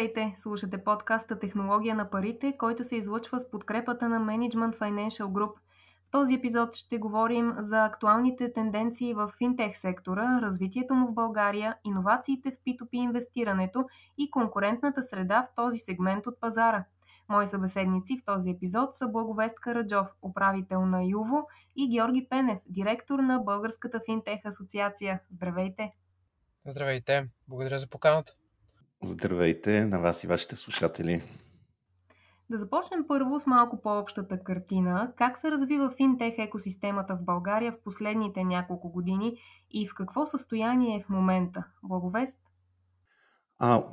Здравейте! Слушате подкаста Технология на парите, който се излъчва с подкрепата на Management Financial Group. В този епизод ще говорим за актуалните тенденции в финтех сектора, развитието му в България, иновациите в P2P инвестирането и конкурентната среда в този сегмент от пазара. Мои събеседници в този епизод са Благовест Караджов, управител на Юво и Георги Пенев, директор на Българската финтех асоциация. Здравейте! Здравейте! Благодаря за поканата. Здравейте на вас и вашите слушатели. Да започнем първо с малко по-общата картина. Как се развива финтех екосистемата в България в последните няколко години и в какво състояние е в момента? Благовест? А,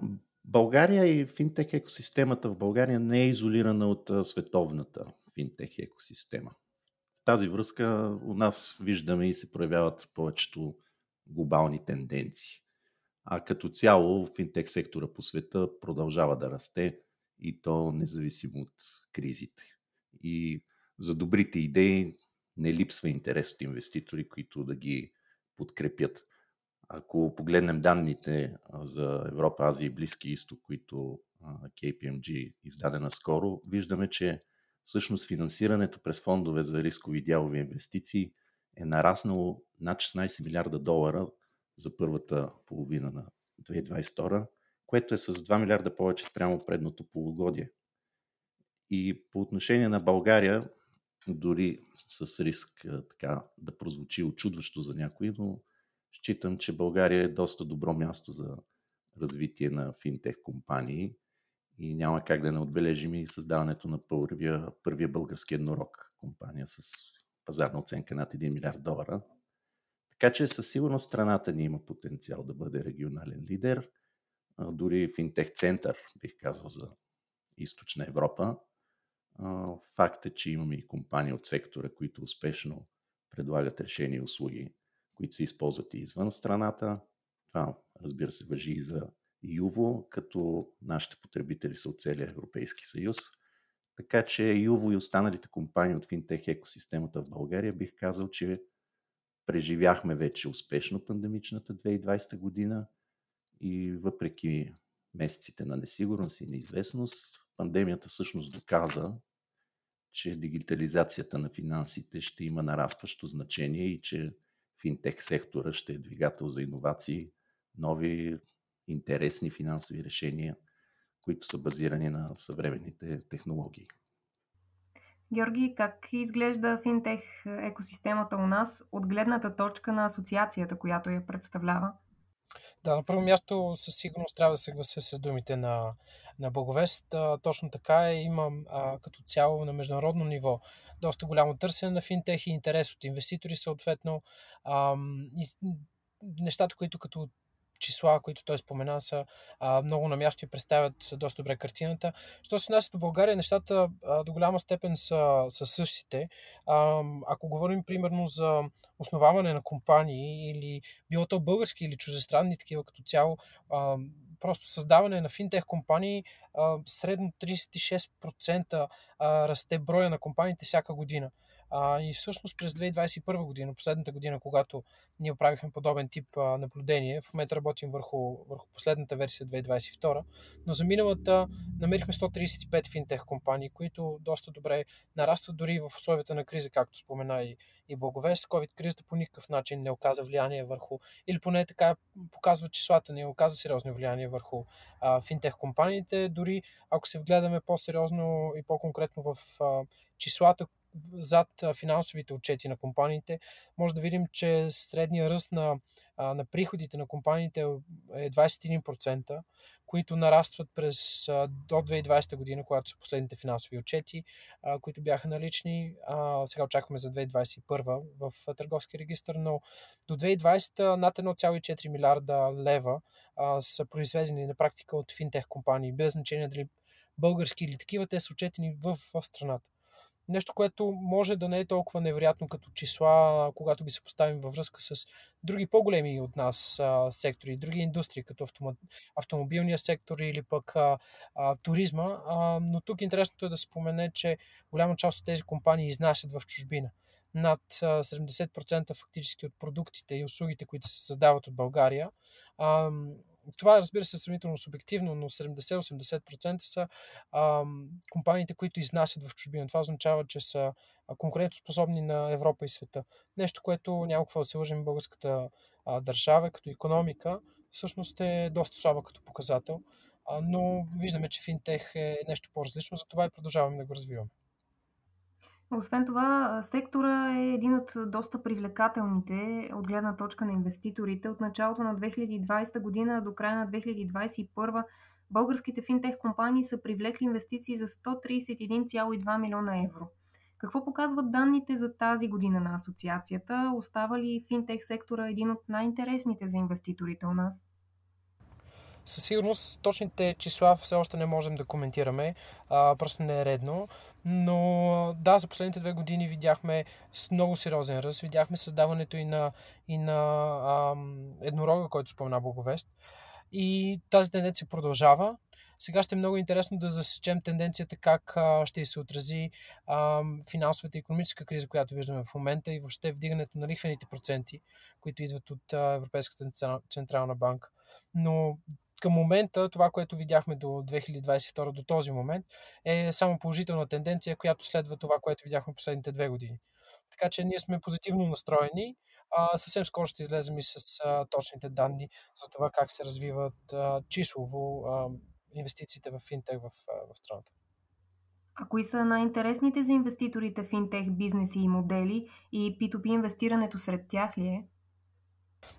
България и финтех екосистемата в България не е изолирана от световната финтех екосистема. В тази връзка у нас виждаме и се проявяват повечето глобални тенденции. А като цяло финтех сектора по света продължава да расте и то независимо от кризите. И за добрите идеи не липсва интерес от инвеститори, които да ги подкрепят. Ако погледнем данните за Европа, Азия и Близки изток, които KPMG издаде наскоро, виждаме, че всъщност финансирането през фондове за рискови дялови инвестиции е нараснало над 16 милиарда долара за първата половина на 2022, което е с 2 милиарда повече прямо предното полугодие. И по отношение на България, дори с риск така, да прозвучи очудващо за някои, но считам, че България е доста добро място за развитие на финтех компании и няма как да не отбележим и създаването на първия, първия български еднорог компания с пазарна оценка над 1 милиард долара – така че със сигурност страната ни има потенциал да бъде регионален лидер, дори финтех център, бих казал, за източна Европа. Факт е, че имаме и компании от сектора, които успешно предлагат решения и услуги, които се използват и извън страната. Това, разбира се, въжи и за Юво, като нашите потребители са от целия Европейски съюз. Така че Юво и останалите компании от финтех екосистемата в България бих казал, че Преживяхме вече успешно пандемичната 2020 година и въпреки месеците на несигурност и неизвестност, пандемията всъщност доказа, че дигитализацията на финансите ще има нарастващо значение и че финтех сектора ще е двигател за иновации, нови интересни финансови решения, които са базирани на съвременните технологии. Георги, как изглежда финтех екосистемата у нас от гледната точка на асоциацията, която я представлява? Да, на първо място със сигурност трябва да се глася с думите на, на Благовест. Точно така е, имам а, като цяло на международно ниво доста голямо търсене на финтех и интерес от инвеститори съответно. А, и нещата, които като числа, които той спомена, са а, много на място и представят доста добре картината. Що се отнася до България, нещата а, до голяма степен са, са същите. А, ако говорим примерно за основаване на компании или било то български или чужестранни такива като цяло, а, просто създаване на финтех компании а, средно 36% а, расте броя на компаниите всяка година. А, и всъщност през 2021 година, последната година, когато ние правихме подобен тип а, наблюдение, в момента работим върху, върху последната версия 2022, но за миналата намерихме 135 финтех компании, които доста добре нарастват дори в условията на криза, както спомена и, и Благовест. COVID-кризата по никакъв начин не оказа влияние върху, или поне така показва числата, не оказа сериозно влияние върху а, финтех компаниите. Дори ако се вгледаме по-сериозно и по-конкретно в а, числата, зад финансовите отчети на компаниите, може да видим, че средния ръст на, на приходите на компаниите е 21%, които нарастват през до 2020 година, когато са последните финансови отчети, които бяха налични. Сега очакваме за 2021 в търговски регистр, но до 2020 над 1,4 милиарда лева са произведени на практика от финтех компании, без значение дали български или такива, те са отчетени в, в страната. Нещо, което може да не е толкова невероятно като числа, когато ги се поставим във връзка с други по-големи от нас а, сектори, други индустрии, като автомо... автомобилния сектор или пък а, а, туризма. А, но тук интересното е да спомене, че голяма част от тези компании изнасят в чужбина. Над 70% фактически от продуктите и услугите, които се създават от България, това разбира се е сравнително субективно, но 70-80% са а, компаниите, които изнасят в чужбина. Това означава, че са конкурентоспособни на Европа и света. Нещо, което няма какво да се лъжим българската а, държава като економика, всъщност е доста слаба като показател. А, но виждаме, че финтех е нещо по-различно, затова и продължаваме да го развиваме. Освен това, сектора е един от доста привлекателните от гледна точка на инвеститорите. От началото на 2020 година до края на 2021 българските финтех компании са привлекли инвестиции за 131,2 милиона евро. Какво показват данните за тази година на асоциацията? Остава ли финтех сектора един от най-интересните за инвеститорите у нас? Със сигурност точните числа все още не можем да коментираме, а, просто не е редно. Но да, за последните две години видяхме с много сериозен ръст. Видяхме създаването и на, и на ам, еднорога, който спомена Боговест. И тази тенденция продължава. Сега ще е много интересно да засечем тенденцията как а, ще се отрази а, финансовата и економическа криза, която виждаме в момента и въобще вдигането на лихвените проценти, които идват от а, Европейската централна банка. Но към момента, това, което видяхме до 2022, до този момент, е само положителна тенденция, която следва това, което видяхме последните две години. Така че ние сме позитивно настроени. А, съвсем скоро ще излезем и с а, точните данни за това как се развиват а, числово а, инвестициите в финтех в, в страната. А кои са най-интересните за инвеститорите финтех бизнеси и модели и P2P инвестирането сред тях ли е?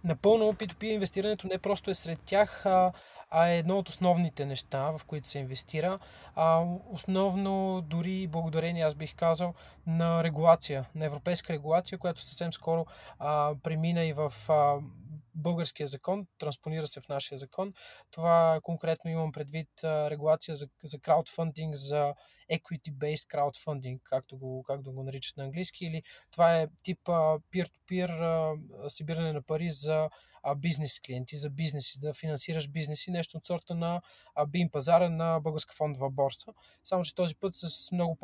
Напълно P2P инвестирането не просто е сред тях, а, а е едно от основните неща, в които се инвестира. А, основно дори благодарение, аз бих казал, на регулация, на европейска регулация, която съвсем скоро а, премина и в а, българския закон, транспонира се в нашия закон. Това конкретно имам предвид регулация за, за краудфандинг, за equity-based краудфандинг, както го, както го наричат на английски, или това е тип peer-to-peer събиране на пари за бизнес клиенти, за бизнеси, да финансираш бизнеси, нещо от сорта на бин пазара на българска фондова борса. Само, че този път с много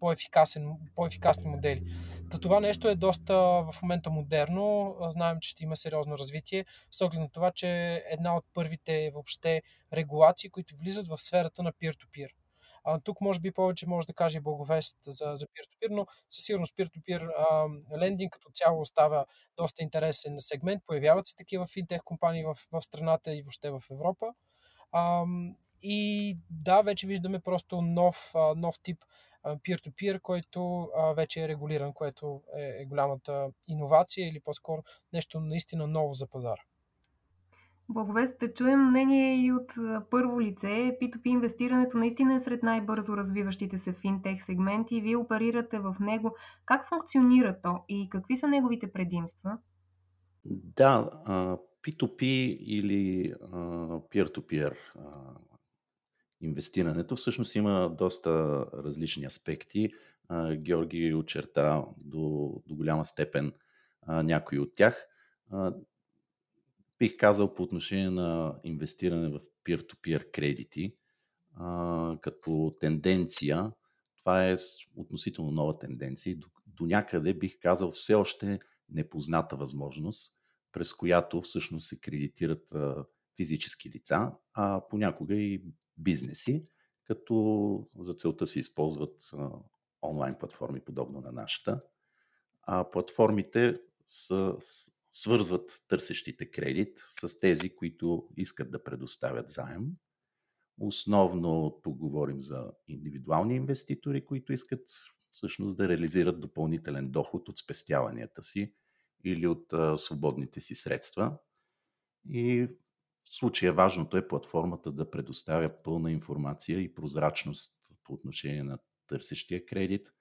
по-ефикасни модели. Та това нещо е доста в момента модерно. Знаем, че ще има сериозно развитие, с оглед на това, че една от първите въобще регулации, които влизат в сферата на peer-to-peer. А, тук може би повече може да каже Боговест за, за peer-to-peer, но със сигурност peer-to-peer а, лендинг като цяло остава доста интересен сегмент. Появяват се такива финтех компании в, в страната и въобще в Европа. А, и да, вече виждаме просто нов, нов тип peer-to-peer, който вече е регулиран, което е, е голямата иновация или по-скоро нещо наистина ново за пазара. Благовест, чуем мнение и от първо лице. P2P инвестирането наистина е сред най-бързо развиващите се финтех сегменти. Вие оперирате в него. Как функционира то и какви са неговите предимства? Да, P2P или peer-to-peer инвестирането всъщност има доста различни аспекти. Георги очерта до, до голяма степен някои от тях бих казал по отношение на инвестиране в peer-to-peer кредити, а, като тенденция, това е относително нова тенденция. До, до някъде бих казал все още непозната възможност, през която всъщност се кредитират а, физически лица, а понякога и бизнеси, като за целта се използват а, онлайн платформи, подобно на нашата. А платформите са свързват търсещите кредит с тези, които искат да предоставят заем. Основно тук говорим за индивидуални инвеститори, които искат всъщност да реализират допълнителен доход от спестяванията си или от а, свободните си средства. И в случая важното е платформата да предоставя пълна информация и прозрачност по отношение на търсещия кредит,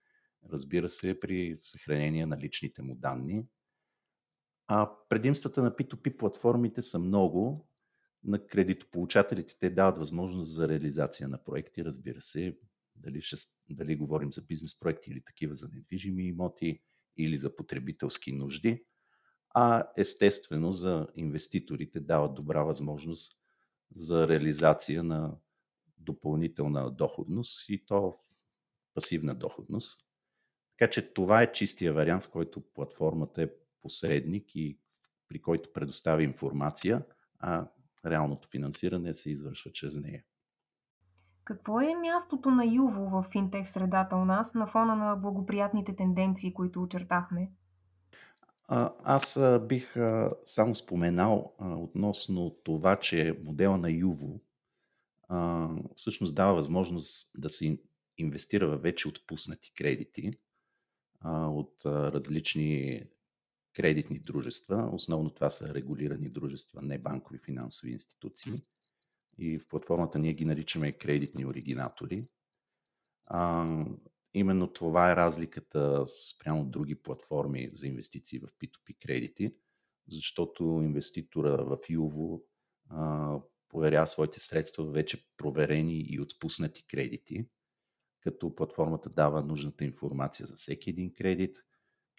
разбира се, при съхранение на личните му данни, а предимствата на P2P платформите са много. На кредитополучателите те дават възможност за реализация на проекти, разбира се, дали, ще, дали говорим за бизнес проекти или такива за недвижими имоти или за потребителски нужди. А естествено за инвеститорите дават добра възможност за реализация на допълнителна доходност и то пасивна доходност. Така че това е чистия вариант, в който платформата е посредник и при който предоставя информация, а реалното финансиране се извършва чрез нея. Какво е мястото на Юво в финтех средата у нас на фона на благоприятните тенденции, които очертахме? Аз бих само споменал относно това, че модела на Юво всъщност дава възможност да се инвестира в вече отпуснати кредити от различни кредитни дружества. Основно това са регулирани дружества, не банкови финансови институции. И в платформата ние ги наричаме кредитни оригинатори. А, именно това е разликата спрямо други платформи за инвестиции в P2P кредити, защото инвеститора в Юво а, поверява своите средства вече проверени и отпуснати кредити, като платформата дава нужната информация за всеки един кредит,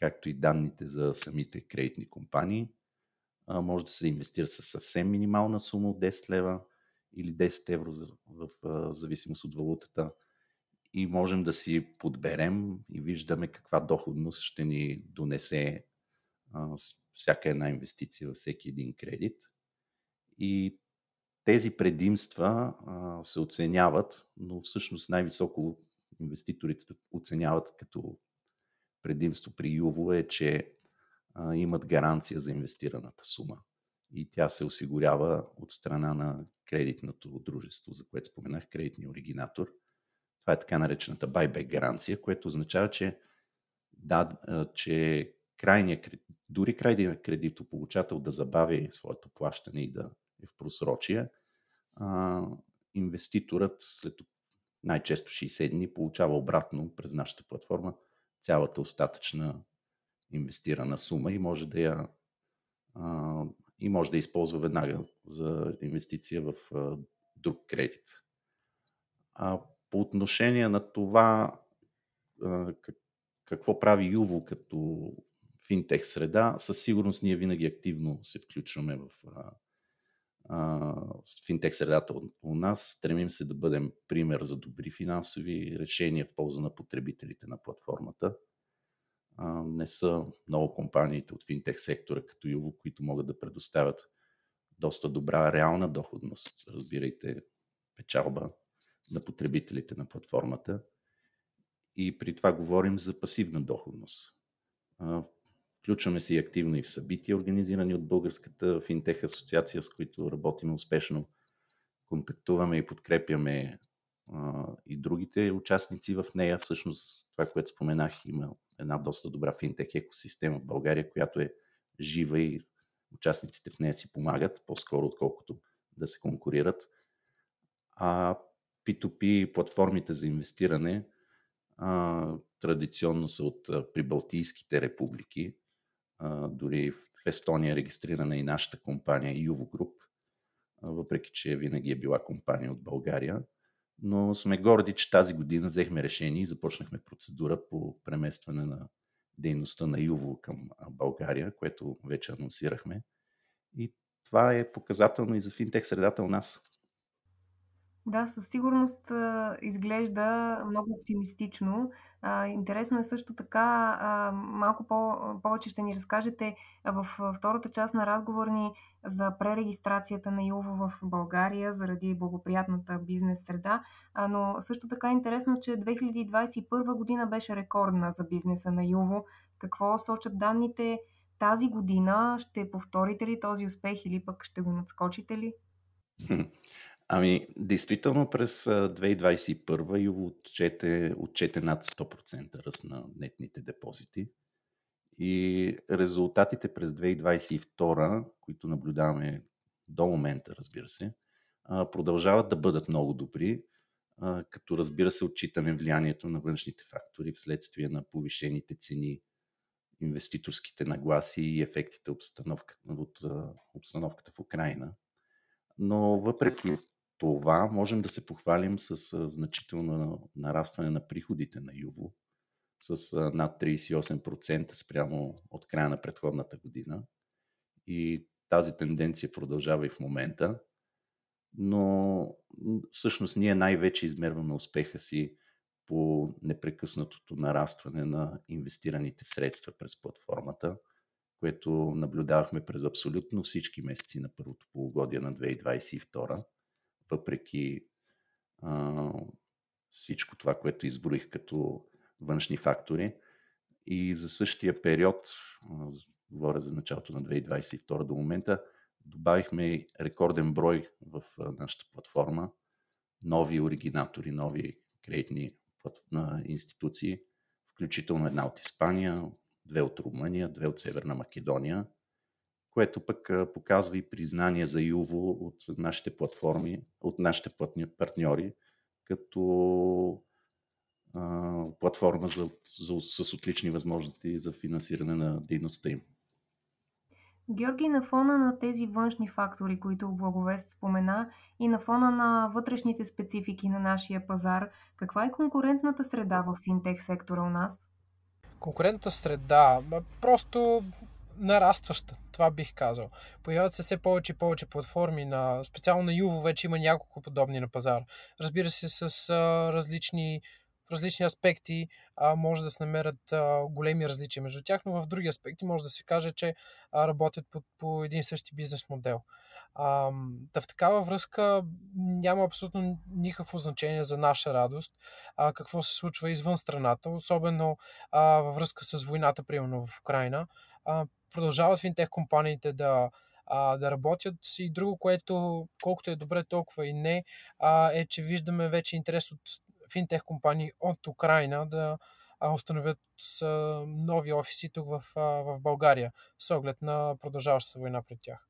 както и данните за самите кредитни компании. Може да се инвестира с съвсем минимална сума от 10 лева или 10 евро в, зависимост от валутата и можем да си подберем и виждаме каква доходност ще ни донесе всяка една инвестиция във всеки един кредит. И тези предимства се оценяват, но всъщност най-високо инвеститорите оценяват като предимство при Юво е, че а, имат гаранция за инвестираната сума. И тя се осигурява от страна на кредитното дружество, за което споменах, кредитния оригинатор. Това е така наречената buyback гаранция, което означава, че, да, че крайния, дори крайният кредитополучател да забави своето плащане и да е в просрочие, а, инвеститорът след най-често 60 дни получава обратно през нашата платформа цялата остатъчна инвестирана сума и може да я а, и може да използва веднага за инвестиция в а, друг кредит. А по отношение на това а, какво прави Юво като финтех среда, със сигурност ние винаги активно се включваме в финтех средата у нас. Стремим се да бъдем пример за добри финансови решения в полза на потребителите на платформата. Не са много компаниите от финтех сектора като Юво, които могат да предоставят доста добра реална доходност, разбирайте печалба на потребителите на платформата. И при това говорим за пасивна доходност. Включваме се и активно и в събития, организирани от Българската финтех асоциация, с които работим успешно. Контактуваме и подкрепяме а, и другите участници в нея. Всъщност, това, което споменах, има една доста добра финтех екосистема в България, която е жива и участниците в нея си помагат, по-скоро отколкото да се конкурират. А P2P платформите за инвестиране а, традиционно са от прибалтийските републики, дори в Естония е регистрирана и нашата компания Юво Груп, въпреки че винаги е била компания от България. Но сме горди, че тази година взехме решение и започнахме процедура по преместване на дейността на Юво към България, което вече анонсирахме. И това е показателно и за финтех средата у нас. Да, със сигурност изглежда много оптимистично. интересно е също така, малко по, повече ще ни разкажете в втората част на разговор ни за пререгистрацията на Юво в България заради благоприятната бизнес среда. но също така е интересно, че 2021 година беше рекордна за бизнеса на Юво. Какво сочат данните тази година? Ще повторите ли този успех или пък ще го надскочите ли? Ами, действително през 2021 Юво отчете, отчете над 100% ръст на нетните депозити. И резултатите през 2022, които наблюдаваме до момента, разбира се, продължават да бъдат много добри, като разбира се отчитаме влиянието на външните фактори вследствие на повишените цени, инвеститорските нагласи и ефектите обстановка, от обстановката в Украина. Но въпреки това можем да се похвалим с значително нарастване на приходите на Юво, с над 38% спрямо от края на предходната година. И тази тенденция продължава и в момента. Но всъщност ние най-вече измерваме успеха си по непрекъснатото нарастване на инвестираните средства през платформата, което наблюдавахме през абсолютно всички месеци на първото полугодие на 2022, въпреки а, всичко това, което изброих като външни фактори. И за същия период, говоря за началото на 2022 до момента, добавихме рекорден брой в нашата платформа нови оригинатори, нови кредитни институции, включително една от Испания, две от Румъния, две от Северна Македония, което пък показва и признание за Юво от нашите платформи, от нашите партньори, като а, платформа за, за, с отлични възможности за финансиране на дейността им. Георги, на фона на тези външни фактори, които Благовест спомена, и на фона на вътрешните специфики на нашия пазар, каква е конкурентната среда в финтех сектора у нас? Конкурентната среда, просто нарастваща, това бих казал. Появяват се все повече и повече платформи, на, специално на Юво вече има няколко подобни на пазар. Разбира се, с а, различни различни аспекти а, може да се намерят а, големи различия между тях, но в други аспекти може да се каже, че а, работят по, по един същи бизнес модел. А, да в такава връзка няма абсолютно никакво значение за наша радост а, какво се случва извън страната, особено а, във връзка с войната, примерно в Украина. А, продължават финтех компаниите да, а, да работят. И друго, което колкото е добре, толкова и не, а, е, че виждаме вече интерес от финтех компании от Украина да установят нови офиси тук в, в България, с оглед на продължаващата война пред тях.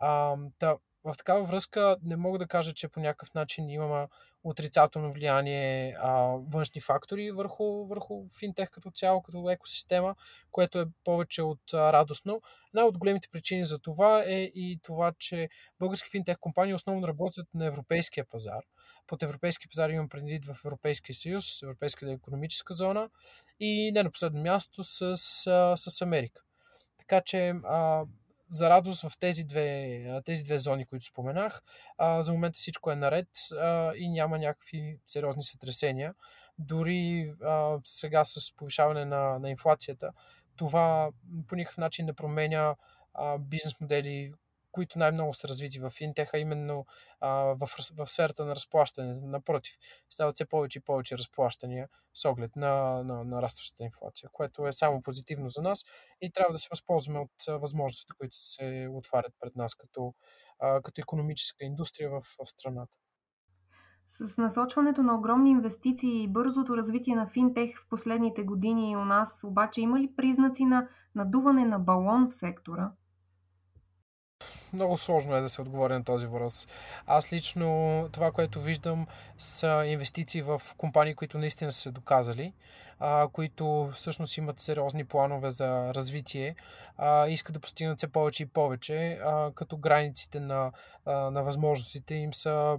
А, та, в такава връзка не мога да кажа, че по някакъв начин имаме отрицателно влияние а, външни фактори върху, върху финтех като цяло, като екосистема, което е повече от а, радостно. Една от големите причини за това е и това, че български финтех компании основно работят на европейския пазар. Под европейски пазар имам предвид в Европейския съюз, Европейската економическа зона и не на последно място с, с, с Америка. Така че а, за радост в тези две, тези две зони, които споменах, а, за момента всичко е наред а, и няма някакви сериозни сътресения. Дори а, сега с повишаване на, на инфлацията, това по никакъв начин не променя а, бизнес модели, които най-много са развити в финтеха, именно а, в, в сферата на разплащане. Напротив, стават все повече и повече разплащания с оглед на, на, на растащата инфлация, което е само позитивно за нас и трябва да се възползваме от възможностите, които се отварят пред нас като, а, като економическа индустрия в, в страната. С насочването на огромни инвестиции и бързото развитие на финтех в последните години у нас обаче има ли признаци на надуване на балон в сектора? Много сложно е да се отговори на този въпрос. Аз лично това, което виждам са инвестиции в компании, които наистина са се доказали, а, които всъщност имат сериозни планове за развитие, а, искат да постигнат все повече и повече, а, като границите на, а, на възможностите им са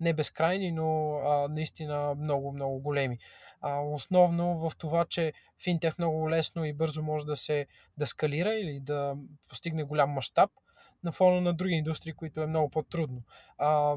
не безкрайни, но а, наистина много, много големи. А, основно в това, че финтех много лесно и бързо може да се да скалира или да постигне голям мащаб, на фона на други индустрии, които е много по-трудно. А,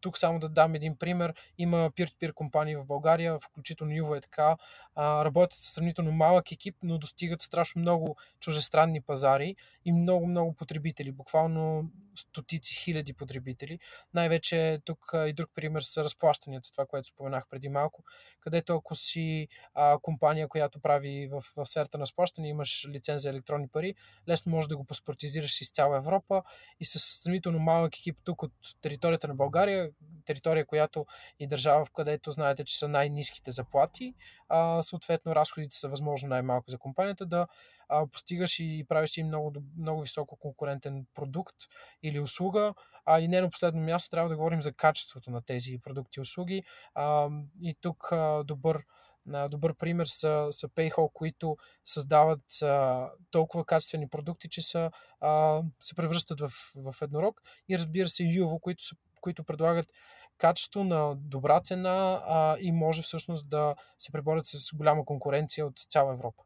тук само да дам един пример. Има peer-to-peer компании в България, включително Юва е така. Работят с сравнително малък екип, но достигат страшно много чужестранни пазари и много, много потребители. Буквално стотици хиляди потребители. Най-вече тук и друг пример са разплащанията, това, което споменах преди малко, където ако си а, компания, която прави в, в сферата на разплащане, имаш лиценз за електронни пари, лесно можеш да го паспортизираш из цяла Европа и с сравнително малък екип тук от територията на България, територия, която и държава, в където знаете, че са най-низките заплати, а, съответно разходите са възможно най-малко за компанията, да а, постигаш и правиш и много, много високо конкурентен продукт или услуга. А и не на последно място трябва да говорим за качеството на тези продукти и услуги. А, и тук а, добър добър пример са, са PayHall, които създават а, толкова качествени продукти, че са, а, се превръщат в, в еднорог. И разбира се, Юво, които, са, които предлагат качество на добра цена а, и може всъщност да се преборят с голяма конкуренция от цяла Европа.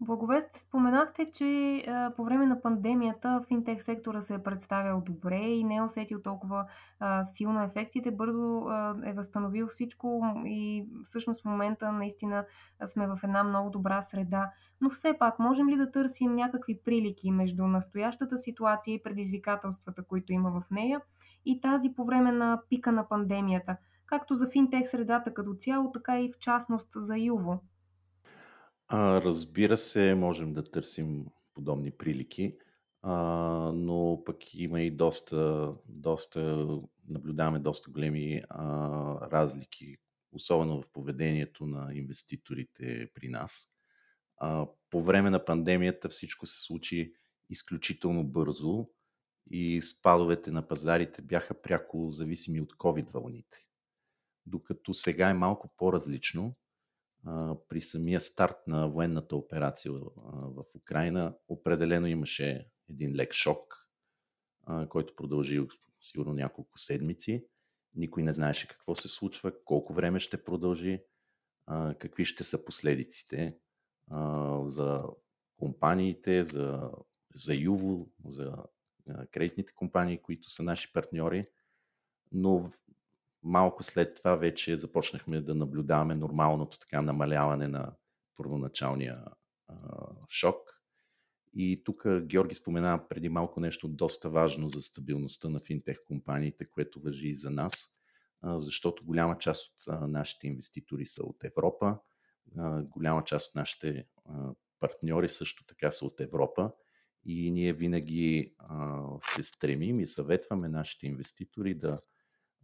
Благовест, споменахте, че а, по време на пандемията финтех сектора се е представял добре и не е усетил толкова а, силно ефектите, бързо а, е възстановил всичко и всъщност в момента наистина сме в една много добра среда. Но все пак, можем ли да търсим някакви прилики между настоящата ситуация и предизвикателствата, които има в нея и тази по време на пика на пандемията, както за финтех средата като цяло, така и в частност за Юво? А, разбира се, можем да търсим подобни прилики, а, но пък има и доста, доста наблюдаваме доста големи а, разлики, особено в поведението на инвеститорите при нас. А, по време на пандемията всичко се случи изключително бързо и спадовете на пазарите бяха пряко зависими от COVID вълните. Докато сега е малко по-различно, при самия старт на военната операция в Украина определено имаше един лек шок, който продължи сигурно няколко седмици. Никой не знаеше какво се случва, колко време ще продължи, какви ще са последиците за компаниите, за, за Юво, за кредитните компании, които са наши партньори. Но малко след това вече започнахме да наблюдаваме нормалното така намаляване на първоначалния а, шок. И тук Георги спомена преди малко нещо доста важно за стабилността на финтех компаниите, което въжи и за нас, а, защото голяма част от а, нашите инвеститори са от Европа, а, голяма част от нашите а, партньори също така са от Европа и ние винаги а, се стремим и съветваме нашите инвеститори да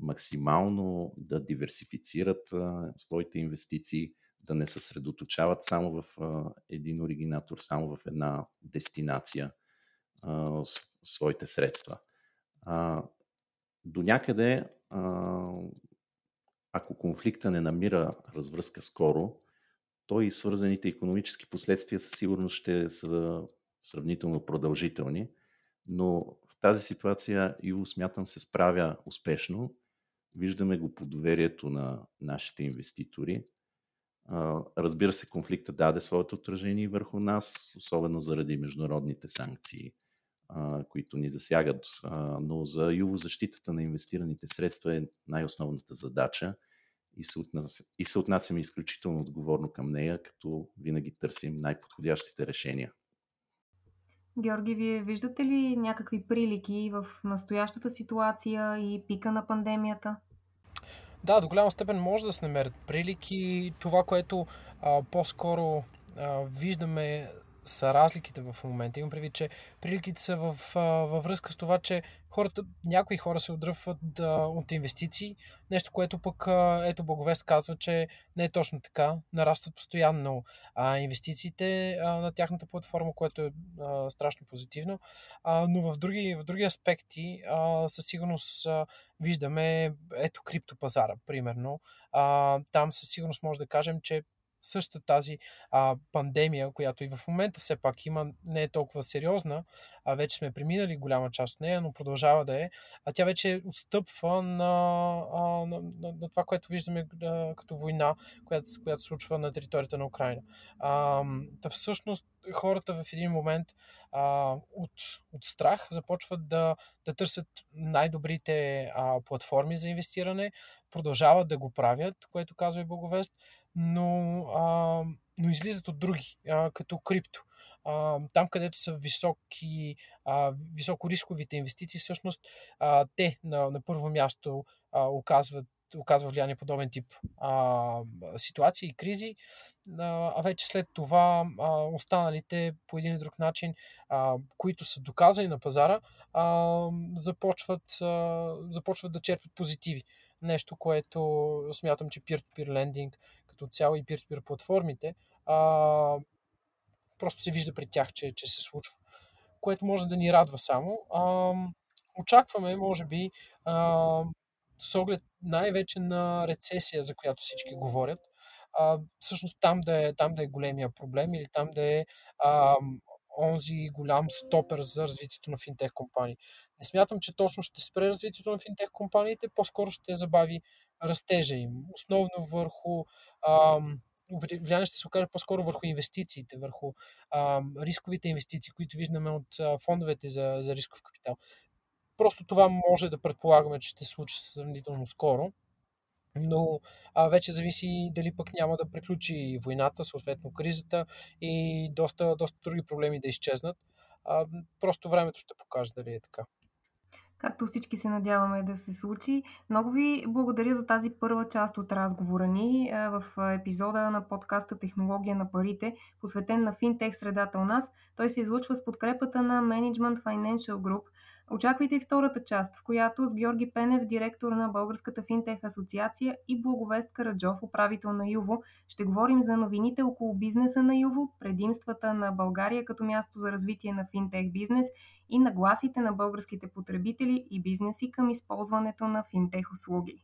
максимално да диверсифицират а, своите инвестиции, да не съсредоточават само в а, един оригинатор, само в една дестинация а, с, своите средства. А, до някъде, а, ако конфликта не намира развръзка скоро, то и свързаните економически последствия със сигурност ще са сравнително продължителни, но в тази ситуация Иво смятам се справя успешно Виждаме го по доверието на нашите инвеститори. Разбира се, конфликта даде своето отражение върху нас, особено заради международните санкции, които ни засягат. Но за Юво защитата на инвестираните средства е най-основната задача и се, отнася, и се отнасяме изключително отговорно към нея, като винаги търсим най-подходящите решения. Георги, вие виждате ли някакви прилики в настоящата ситуация и пика на пандемията? Да, до голяма степен може да се намерят прилики. Това, което а, по-скоро а, виждаме са разликите в момента. Имам предвид, че приликите са в, във връзка с това, че хората, някои хора се отдръпват да, от инвестиции, нещо, което пък ето Боговест казва, че не е точно така. Нарастват постоянно а, инвестициите а, на тяхната платформа, което е а, страшно позитивно. А, но в други, в други аспекти а, със сигурност а, виждаме ето криптопазара, примерно. А, там със сигурност може да кажем, че същата тази а, пандемия, която и в момента все пак има, не е толкова сериозна, а вече сме преминали голяма част от нея, но продължава да е, а тя вече отстъпва на, а, на, на, на това, което виждаме а, като война, която, която случва на територията на Украина. А, да всъщност хората в един момент а, от, от страх започват да, да търсят най-добрите а, платформи за инвестиране, продължават да го правят, което казва и Боговест, но, а, но излизат от други, а, като крипто. А, там, където са високи, а, високорисковите инвестиции, всъщност а, те на, на първо място а, оказват оказва влияние подобен тип а, ситуации и кризи, а, а вече след това а, останалите по един или друг начин, а, които са доказани на пазара, а, започват, а, започват да черпят позитиви. Нещо, което смятам, че peer-to-peer lending като цяло и peer-to-peer платформите, а, просто се вижда при тях, че, че се случва. Което може да ни радва само. А, очакваме, може би, а, с оглед най-вече на рецесия, за която всички говорят, а, всъщност там да, е, там да е големия проблем или там да е а, онзи голям стопер за развитието на финтех компании. Не смятам, че точно ще спре развитието на финтех компаниите, по-скоро ще забави растежа им, основно върху, влияние ще се окаже по-скоро върху инвестициите, върху а, рисковите инвестиции, които виждаме от а, фондовете за, за рисков капитал. Просто това може да предполагаме, че ще се случи сравнително скоро но а, вече зависи дали пък няма да приключи войната, съответно кризата и доста, доста други проблеми да изчезнат. А, просто времето ще покаже дали е така. Както всички се надяваме да се случи. Много ви благодаря за тази първа част от разговора ни в епизода на подкаста Технология на парите, посветен на финтех средата у нас. Той се излучва с подкрепата на Management Financial Group – Очаквайте и втората част, в която с Георги Пенев, директор на Българската финтех асоциация и Благовест Караджов, управител на Юво, ще говорим за новините около бизнеса на Юво, предимствата на България като място за развитие на финтех бизнес и нагласите на българските потребители и бизнеси към използването на финтех услуги.